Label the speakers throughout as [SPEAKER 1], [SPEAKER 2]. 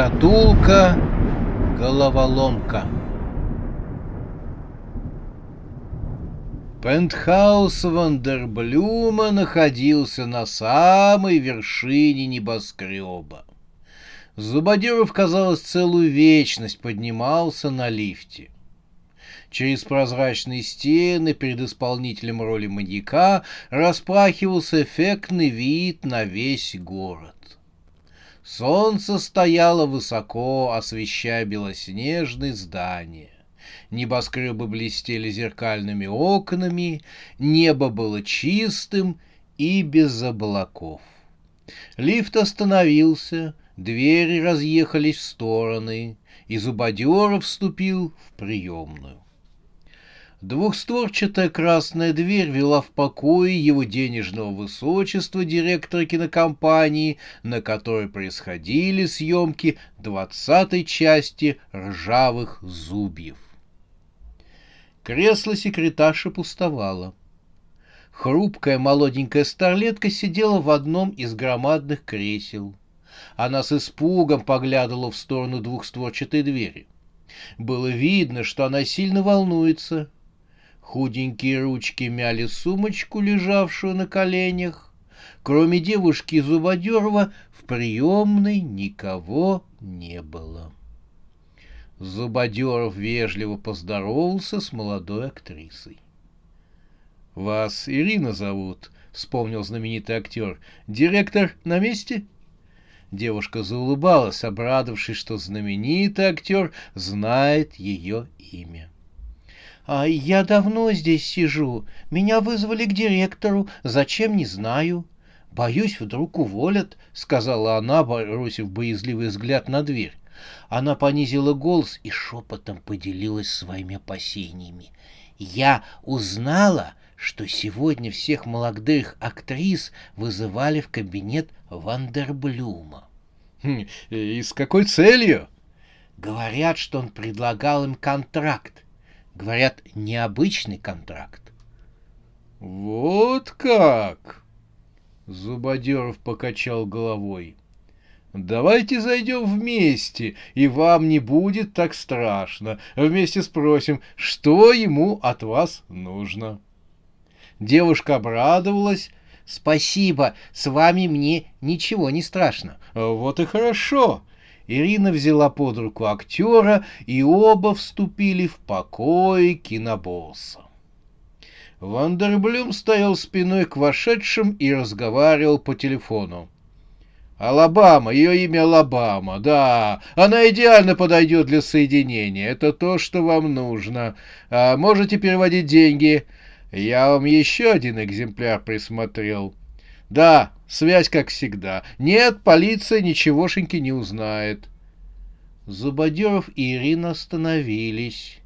[SPEAKER 1] Шкатулка головоломка. Пентхаус Вандерблюма находился на самой вершине небоскреба. Зубодеров, казалось, целую вечность поднимался на лифте. Через прозрачные стены перед исполнителем роли маньяка распахивался эффектный вид на весь город. Солнце стояло высоко, освещая белоснежные здания. Небоскребы блестели зеркальными окнами, небо было чистым и без облаков. Лифт остановился, двери разъехались в стороны, и Зубодеров вступил в приемную. Двухстворчатая красная дверь вела в покое его денежного высочества директора кинокомпании, на которой происходили съемки двадцатой части «Ржавых зубьев». Кресло секретарши пустовало. Хрупкая молоденькая старлетка сидела в одном из громадных кресел. Она с испугом поглядывала в сторону двухстворчатой двери. Было видно, что она сильно волнуется — Худенькие ручки мяли сумочку, лежавшую на коленях. Кроме девушки Зубодерова в приемной никого не было. Зубодеров вежливо поздоровался с молодой актрисой. «Вас Ирина зовут», — вспомнил знаменитый актер. «Директор на месте?» Девушка заулыбалась, обрадовавшись, что знаменитый актер знает ее имя. А я давно здесь сижу. Меня вызвали к директору. Зачем, не знаю. Боюсь, вдруг уволят, сказала она, бросив боязливый взгляд на дверь. Она понизила голос и шепотом поделилась своими опасениями. Я узнала, что сегодня всех молодых актрис вызывали в кабинет Вандерблюма. Хм, «И с какой целью?» Говорят, что он предлагал им контракт. Говорят, необычный контракт. Вот как? Зубодеров покачал головой. Давайте зайдем вместе, и вам не будет так страшно. Вместе спросим, что ему от вас нужно. Девушка обрадовалась. Спасибо, с вами мне ничего не страшно. Вот и хорошо. Ирина взяла под руку актера, и оба вступили в покой кинобосса. Вандерблюм стоял спиной к вошедшим и разговаривал по телефону. Алабама, ее имя Алабама, да, она идеально подойдет для соединения, это то, что вам нужно. А можете переводить деньги. Я вам еще один экземпляр присмотрел. Да, связь как всегда. Нет, полиция ничегошеньки не узнает. Зубодеров и Ирина остановились.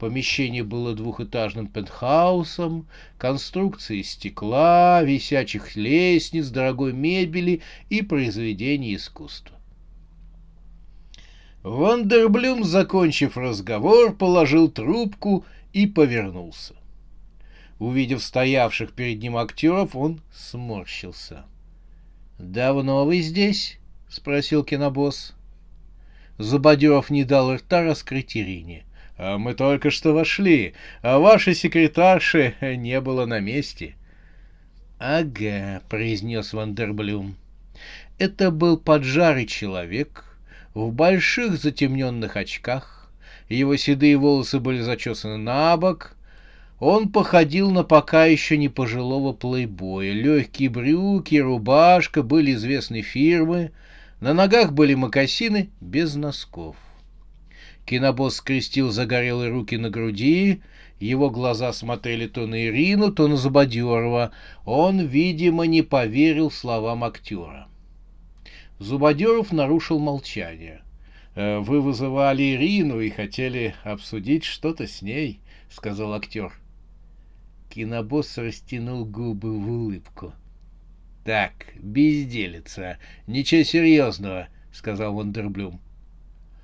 [SPEAKER 1] Помещение было двухэтажным пентхаусом, конструкции стекла, висячих лестниц, дорогой мебели и произведений искусства. Вандерблюм, закончив разговор, положил трубку и повернулся. Увидев стоявших перед ним актеров, он сморщился. «Давно вы здесь?» — спросил кинобосс. Зубодеров не дал рта раскрыть Ирине. «А мы только что вошли, а вашей секретарши не было на месте». «Ага», — произнес Вандерблюм. Это был поджарый человек в больших затемненных очках. Его седые волосы были зачесаны на бок, он походил на пока еще не пожилого плейбоя. Легкие брюки, рубашка были известной фирмы. На ногах были мокасины без носков. Кинобосс скрестил загорелые руки на груди. Его глаза смотрели то на Ирину, то на Зубодерова. Он, видимо, не поверил словам актера. Зубодеров нарушил молчание. э, вы вызывали Ирину и хотели обсудить что-то с ней, — сказал актер. Кинобосс растянул губы в улыбку. — Так, безделица, ничего серьезного, — сказал Вандерблюм.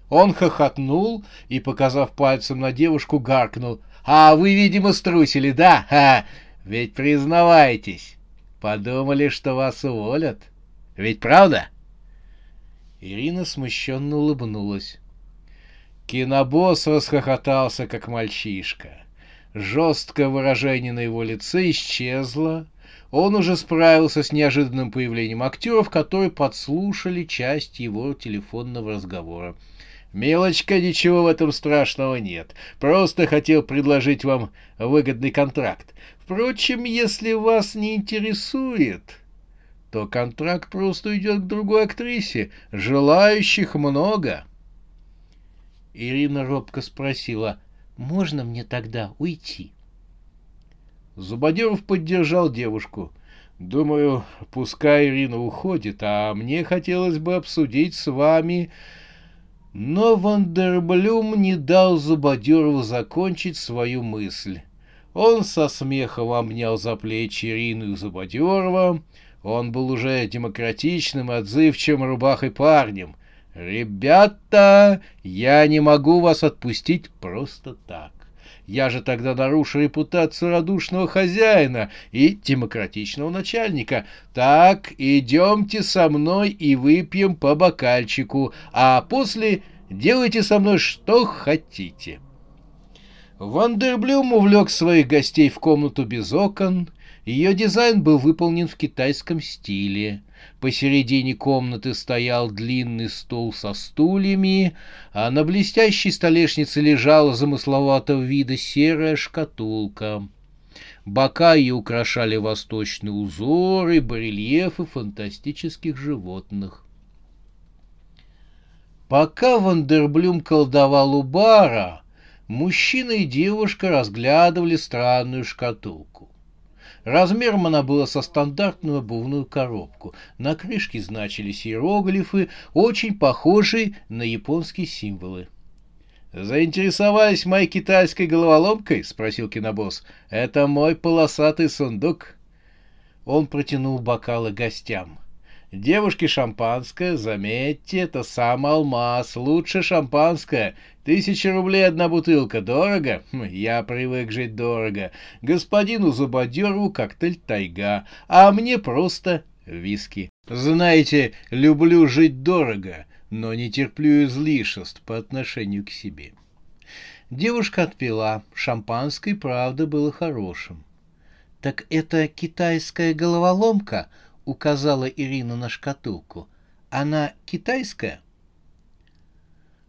[SPEAKER 1] Он хохотнул и, показав пальцем на девушку, гаркнул. «А вы, видимо, струсили, да? Ха! Ведь признавайтесь, подумали, что вас уволят. Ведь правда?» Ирина смущенно улыбнулась. Кинобосс расхохотался, как мальчишка. Жесткое выражение на его лице исчезло. Он уже справился с неожиданным появлением актеров, которые подслушали часть его телефонного разговора. Мелочка, ничего в этом страшного нет. Просто хотел предложить вам выгодный контракт. Впрочем, если вас не интересует, то контракт просто уйдет к другой актрисе. Желающих много. Ирина робко спросила, можно мне тогда уйти? Зубодеров поддержал девушку. Думаю, пускай Ирина уходит, а мне хотелось бы обсудить с вами но Вандерблюм не дал Зубодерову закончить свою мысль. Он со смехом обнял за плечи Ирину Зубодерова. Он был уже демократичным, отзывчивым рубахой парнем. «Ребята, я не могу вас отпустить просто так. Я же тогда нарушу репутацию радушного хозяина и демократичного начальника. Так, идемте со мной и выпьем по бокальчику, а после делайте со мной что хотите. Вандерблюм увлек своих гостей в комнату без окон. Ее дизайн был выполнен в китайском стиле. Посередине комнаты стоял длинный стол со стульями, а на блестящей столешнице лежала замысловатого вида серая шкатулка. Бока ее украшали восточные узоры, барельефы фантастических животных. Пока Вандерблюм колдовал у бара, мужчина и девушка разглядывали странную шкатулку. Размером она была со стандартную обувную коробку. На крышке значились иероглифы, очень похожие на японские символы. «Заинтересовались моей китайской головоломкой?» — спросил кинобосс. «Это мой полосатый сундук». Он протянул бокалы гостям. Девушке шампанское, заметьте, это сам алмаз, лучше шампанское. Тысяча рублей одна бутылка, дорого? Хм, я привык жить дорого. Господину Зубодерову коктейль «Тайга», а мне просто виски. Знаете, люблю жить дорого, но не терплю излишеств по отношению к себе. Девушка отпила, шампанское, правда, было хорошим. «Так это китайская головоломка?» — указала Ирина на шкатулку. «Она китайская?»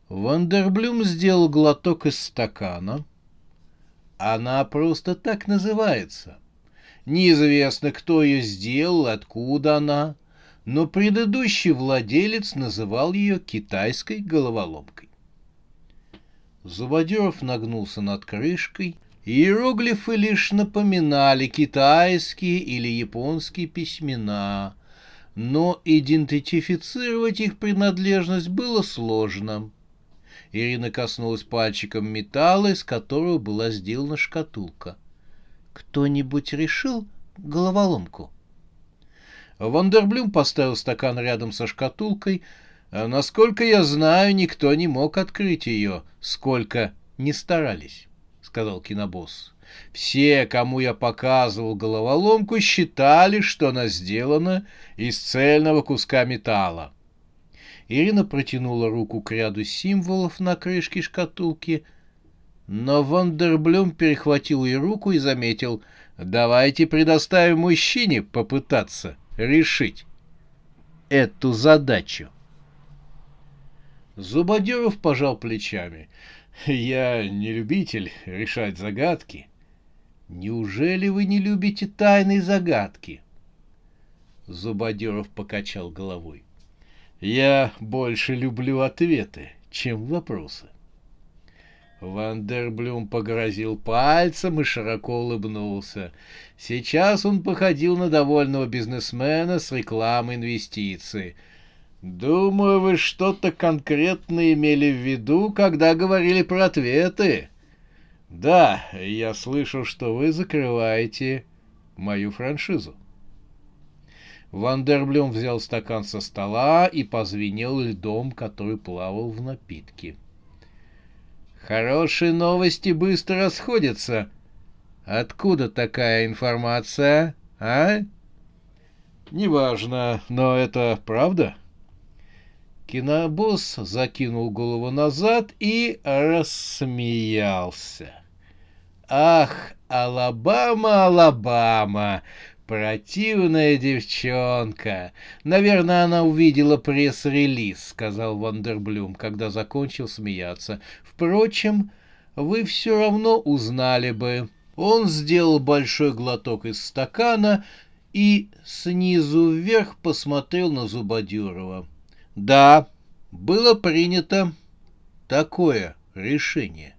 [SPEAKER 1] Вандерблюм сделал глоток из стакана. «Она просто так называется. Неизвестно, кто ее сделал, откуда она, но предыдущий владелец называл ее китайской головоломкой». Зубодеров нагнулся над крышкой Иероглифы лишь напоминали китайские или японские письмена, но идентифицировать их принадлежность было сложно. Ирина коснулась пальчиком металла, из которого была сделана шкатулка. «Кто-нибудь решил головоломку?» Вандерблюм поставил стакан рядом со шкатулкой. Насколько я знаю, никто не мог открыть ее, сколько не старались сказал кинобосс. Все, кому я показывал головоломку, считали, что она сделана из цельного куска металла. Ирина протянула руку к ряду символов на крышке шкатулки, но Вандерблюм перехватил ей руку и заметил, «Давайте предоставим мужчине попытаться решить эту задачу». Зубодеров пожал плечами. Я не любитель решать загадки. Неужели вы не любите тайные загадки? Зубодеров покачал головой. Я больше люблю ответы, чем вопросы. Вандерблюм погрозил пальцем и широко улыбнулся. Сейчас он походил на довольного бизнесмена с рекламой инвестиций. Думаю, вы что-то конкретно имели в виду, когда говорили про ответы. Да, я слышал, что вы закрываете мою франшизу. Вандерблюм взял стакан со стола и позвенел льдом, который плавал в напитке. Хорошие новости быстро расходятся. Откуда такая информация, а? Неважно, но это правда? Кинобосс закинул голову назад и рассмеялся. Ах, Алабама, Алабама, противная девчонка. Наверное, она увидела пресс-релиз, сказал Вандерблюм, когда закончил смеяться. Впрочем, вы все равно узнали бы. Он сделал большой глоток из стакана и снизу вверх посмотрел на Зубодюрова. Да, было принято такое решение.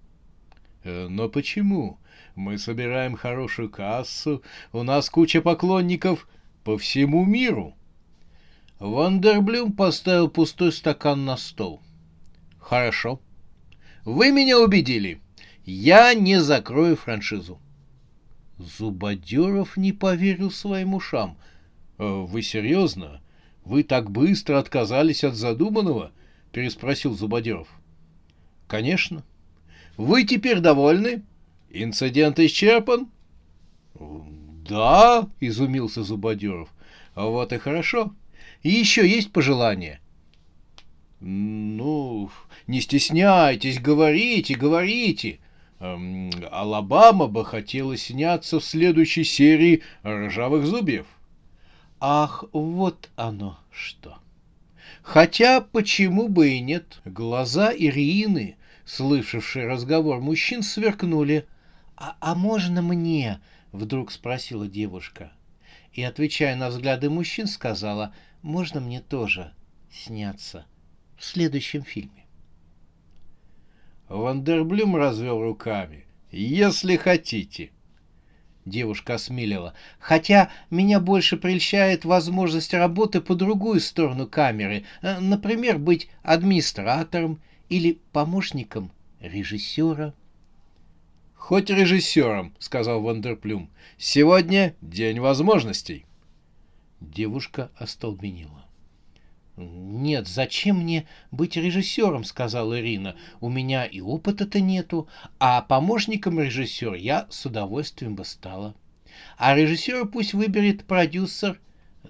[SPEAKER 1] Э, но почему? Мы собираем хорошую кассу, у нас куча поклонников по всему миру. Вандерблюм поставил пустой стакан на стол. Хорошо. Вы меня убедили. Я не закрою франшизу. Зубодеров не поверил своим ушам. «Э, «Вы серьезно? Вы так быстро отказались от задуманного?» — переспросил Зубодеров. «Конечно. Вы теперь довольны? Инцидент исчерпан?» «Да», — изумился Зубодеров. «Вот и хорошо. И еще есть пожелания?» «Ну, не стесняйтесь, говорите, говорите. Эм, Алабама бы хотела сняться в следующей серии «Ржавых зубьев». Ах, вот оно что. Хотя почему бы и нет? Глаза Ирины, слышавшие разговор мужчин, сверкнули. «А, а можно мне?» — вдруг спросила девушка. И, отвечая на взгляды мужчин, сказала, «Можно мне тоже сняться в следующем фильме?» Вандерблюм развел руками. «Если хотите». Девушка осмелила. «Хотя меня больше прельщает возможность работы по другую сторону камеры. Э, например, быть администратором или помощником режиссера». «Хоть режиссером», — сказал Вандерплюм. «Сегодня день возможностей». Девушка остолбенела. «Нет, зачем мне быть режиссером?» — сказала Ирина. «У меня и опыта-то нету, а помощником режиссера я с удовольствием бы стала. А режиссера пусть выберет продюсер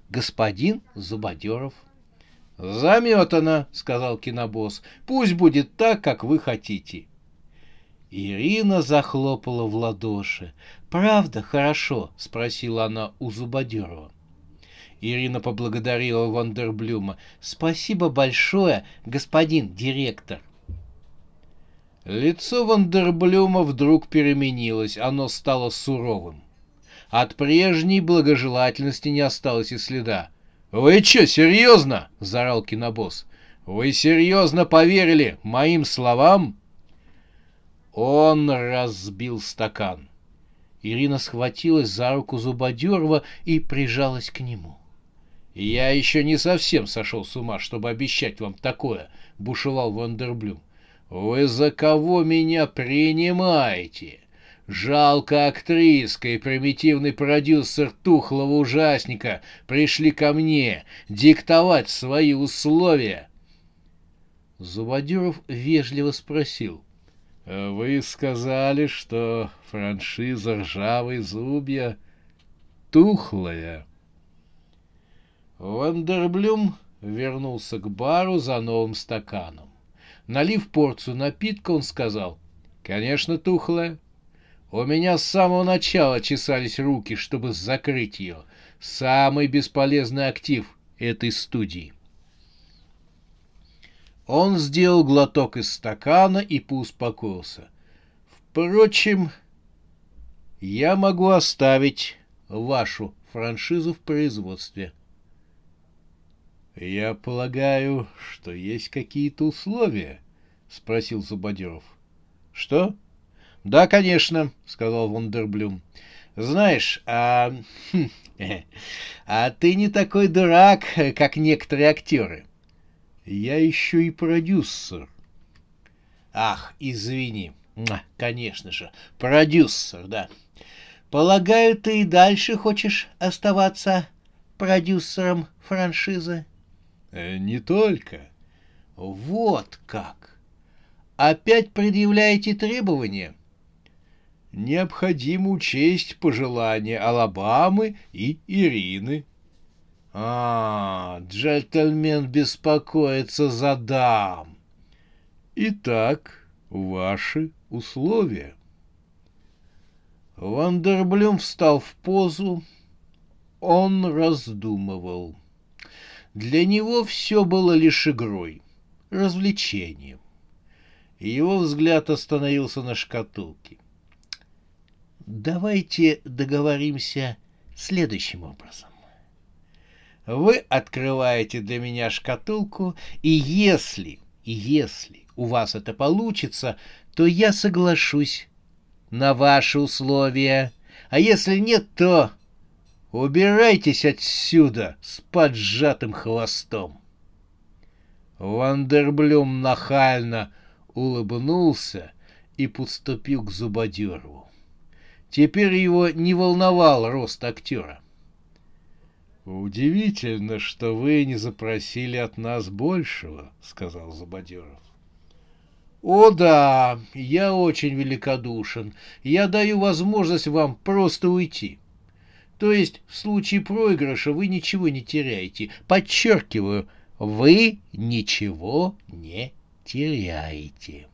[SPEAKER 1] господин Зубодеров». «Заметано», — сказал кинобосс. «Пусть будет так, как вы хотите». Ирина захлопала в ладоши. «Правда хорошо?» — спросила она у Зубодерова. Ирина поблагодарила Вандерблюма. «Спасибо большое, господин директор». Лицо Вандерблюма вдруг переменилось, оно стало суровым. От прежней благожелательности не осталось и следа. «Вы что, серьезно?» — заорал кинобосс. «Вы серьезно поверили моим словам?» Он разбил стакан. Ирина схватилась за руку Зубодерова и прижалась к нему. «Я еще не совсем сошел с ума, чтобы обещать вам такое», — бушевал Вандерблюм. «Вы за кого меня принимаете? Жалко актриска и примитивный продюсер тухлого ужасника пришли ко мне диктовать свои условия». Зубодюров вежливо спросил. «Вы сказали, что франшиза «Ржавые зубья» тухлая». Вандерблюм вернулся к бару за новым стаканом. Налив порцию напитка, он сказал, «Конечно, тухлая. У меня с самого начала чесались руки, чтобы закрыть ее. Самый бесполезный актив этой студии». Он сделал глоток из стакана и поуспокоился. «Впрочем, я могу оставить вашу франшизу в производстве». «Я полагаю, что есть какие-то условия?» — спросил Зубодеров. «Что?» «Да, конечно», — сказал Вандерблюм. «Знаешь, а... Хм, а ты не такой дурак, как некоторые актеры. Я еще и продюсер. Ах, извини. Конечно же, продюсер, да. Полагаю, ты и дальше хочешь оставаться продюсером франшизы? Э, не только. Вот как. Опять предъявляете требования? Необходимо учесть пожелания Алабамы и Ирины. А, джентльмен беспокоится за дам. Итак, ваши условия. Вандерблюм встал в позу. Он раздумывал. Для него все было лишь игрой, развлечением. Его взгляд остановился на шкатулке. «Давайте договоримся следующим образом. Вы открываете для меня шкатулку, и если, если у вас это получится, то я соглашусь на ваши условия. А если нет, то убирайтесь отсюда с поджатым хвостом. Вандерблюм нахально улыбнулся и подступил к Зубодерову. Теперь его не волновал рост актера. «Удивительно, что вы не запросили от нас большего», — сказал Забадеров. «О да, я очень великодушен. Я даю возможность вам просто уйти. То есть в случае проигрыша вы ничего не теряете. Подчеркиваю, вы ничего не теряете».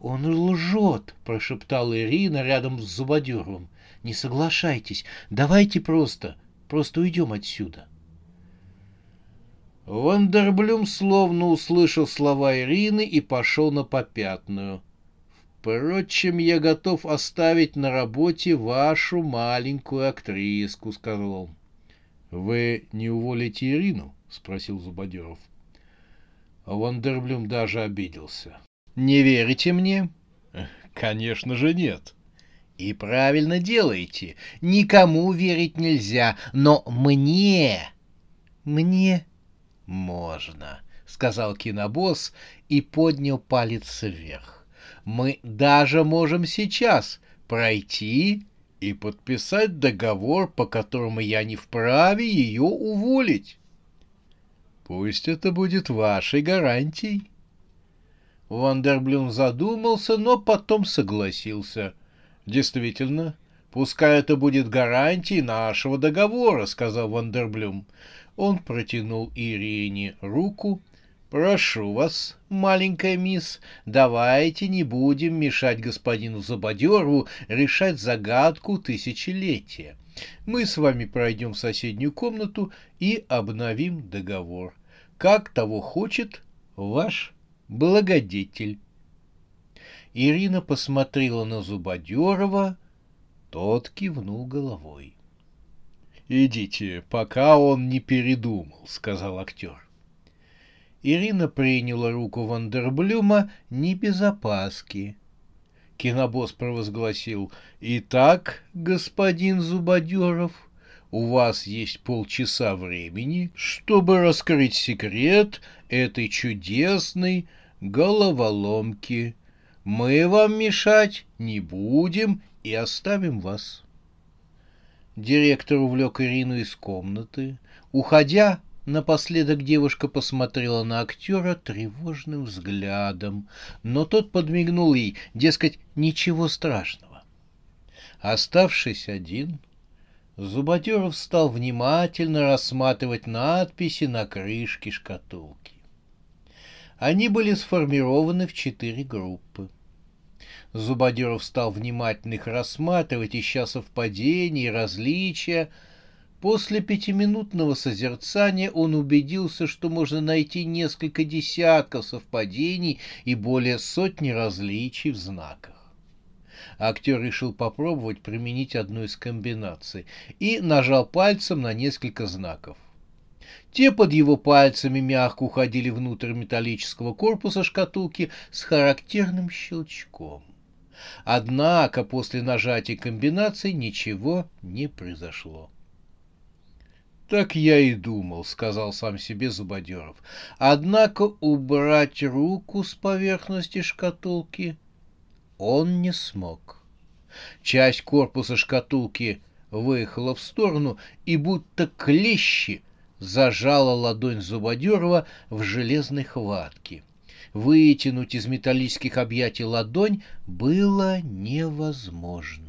[SPEAKER 1] «Он лжет», — прошептала Ирина рядом с Зубодеровым. «Не соглашайтесь. Давайте просто Просто уйдем отсюда. Вандерблюм словно услышал слова Ирины и пошел на попятную. «Впрочем, я готов оставить на работе вашу маленькую актриску», — сказал он. «Вы не уволите Ирину?» — спросил Зубодеров. Вандерблюм даже обиделся. «Не верите мне?» «Конечно же нет», и правильно делаете. Никому верить нельзя, но мне... Мне можно, сказал кинобосс и поднял палец вверх. Мы даже можем сейчас пройти и подписать договор, по которому я не вправе ее уволить. Пусть это будет вашей гарантией. Вандерблюм задумался, но потом согласился — Действительно, пускай это будет гарантией нашего договора, сказал Вандерблюм. Он протянул Ирине руку. Прошу вас, маленькая мисс, давайте не будем мешать господину Забодерову решать загадку тысячелетия. Мы с вами пройдем в соседнюю комнату и обновим договор, как того хочет ваш благодетель. Ирина посмотрела на Зубодерова, тот кивнул головой. «Идите, пока он не передумал», — сказал актер. Ирина приняла руку Вандерблюма не без опаски. Кинобосс провозгласил «Итак, господин Зубодеров, у вас есть полчаса времени, чтобы раскрыть секрет этой чудесной головоломки мы вам мешать не будем и оставим вас. Директор увлек Ирину из комнаты. Уходя, напоследок девушка посмотрела на актера тревожным взглядом, но тот подмигнул ей, дескать, ничего страшного. Оставшись один, Зубодеров стал внимательно рассматривать надписи на крышке шкатулки. Они были сформированы в четыре группы. Зубодеров стал внимательно их рассматривать, ища совпадения и различия. После пятиминутного созерцания он убедился, что можно найти несколько десятков совпадений и более сотни различий в знаках. Актер решил попробовать применить одну из комбинаций и нажал пальцем на несколько знаков. Те под его пальцами мягко уходили внутрь металлического корпуса шкатулки с характерным щелчком. Однако после нажатия комбинаций ничего не произошло. Так я и думал, сказал сам себе Зубодеров. Однако убрать руку с поверхности шкатулки он не смог. Часть корпуса шкатулки выехала в сторону и будто клещи зажала ладонь Зубодерова в железной хватке. Вытянуть из металлических объятий ладонь было невозможно.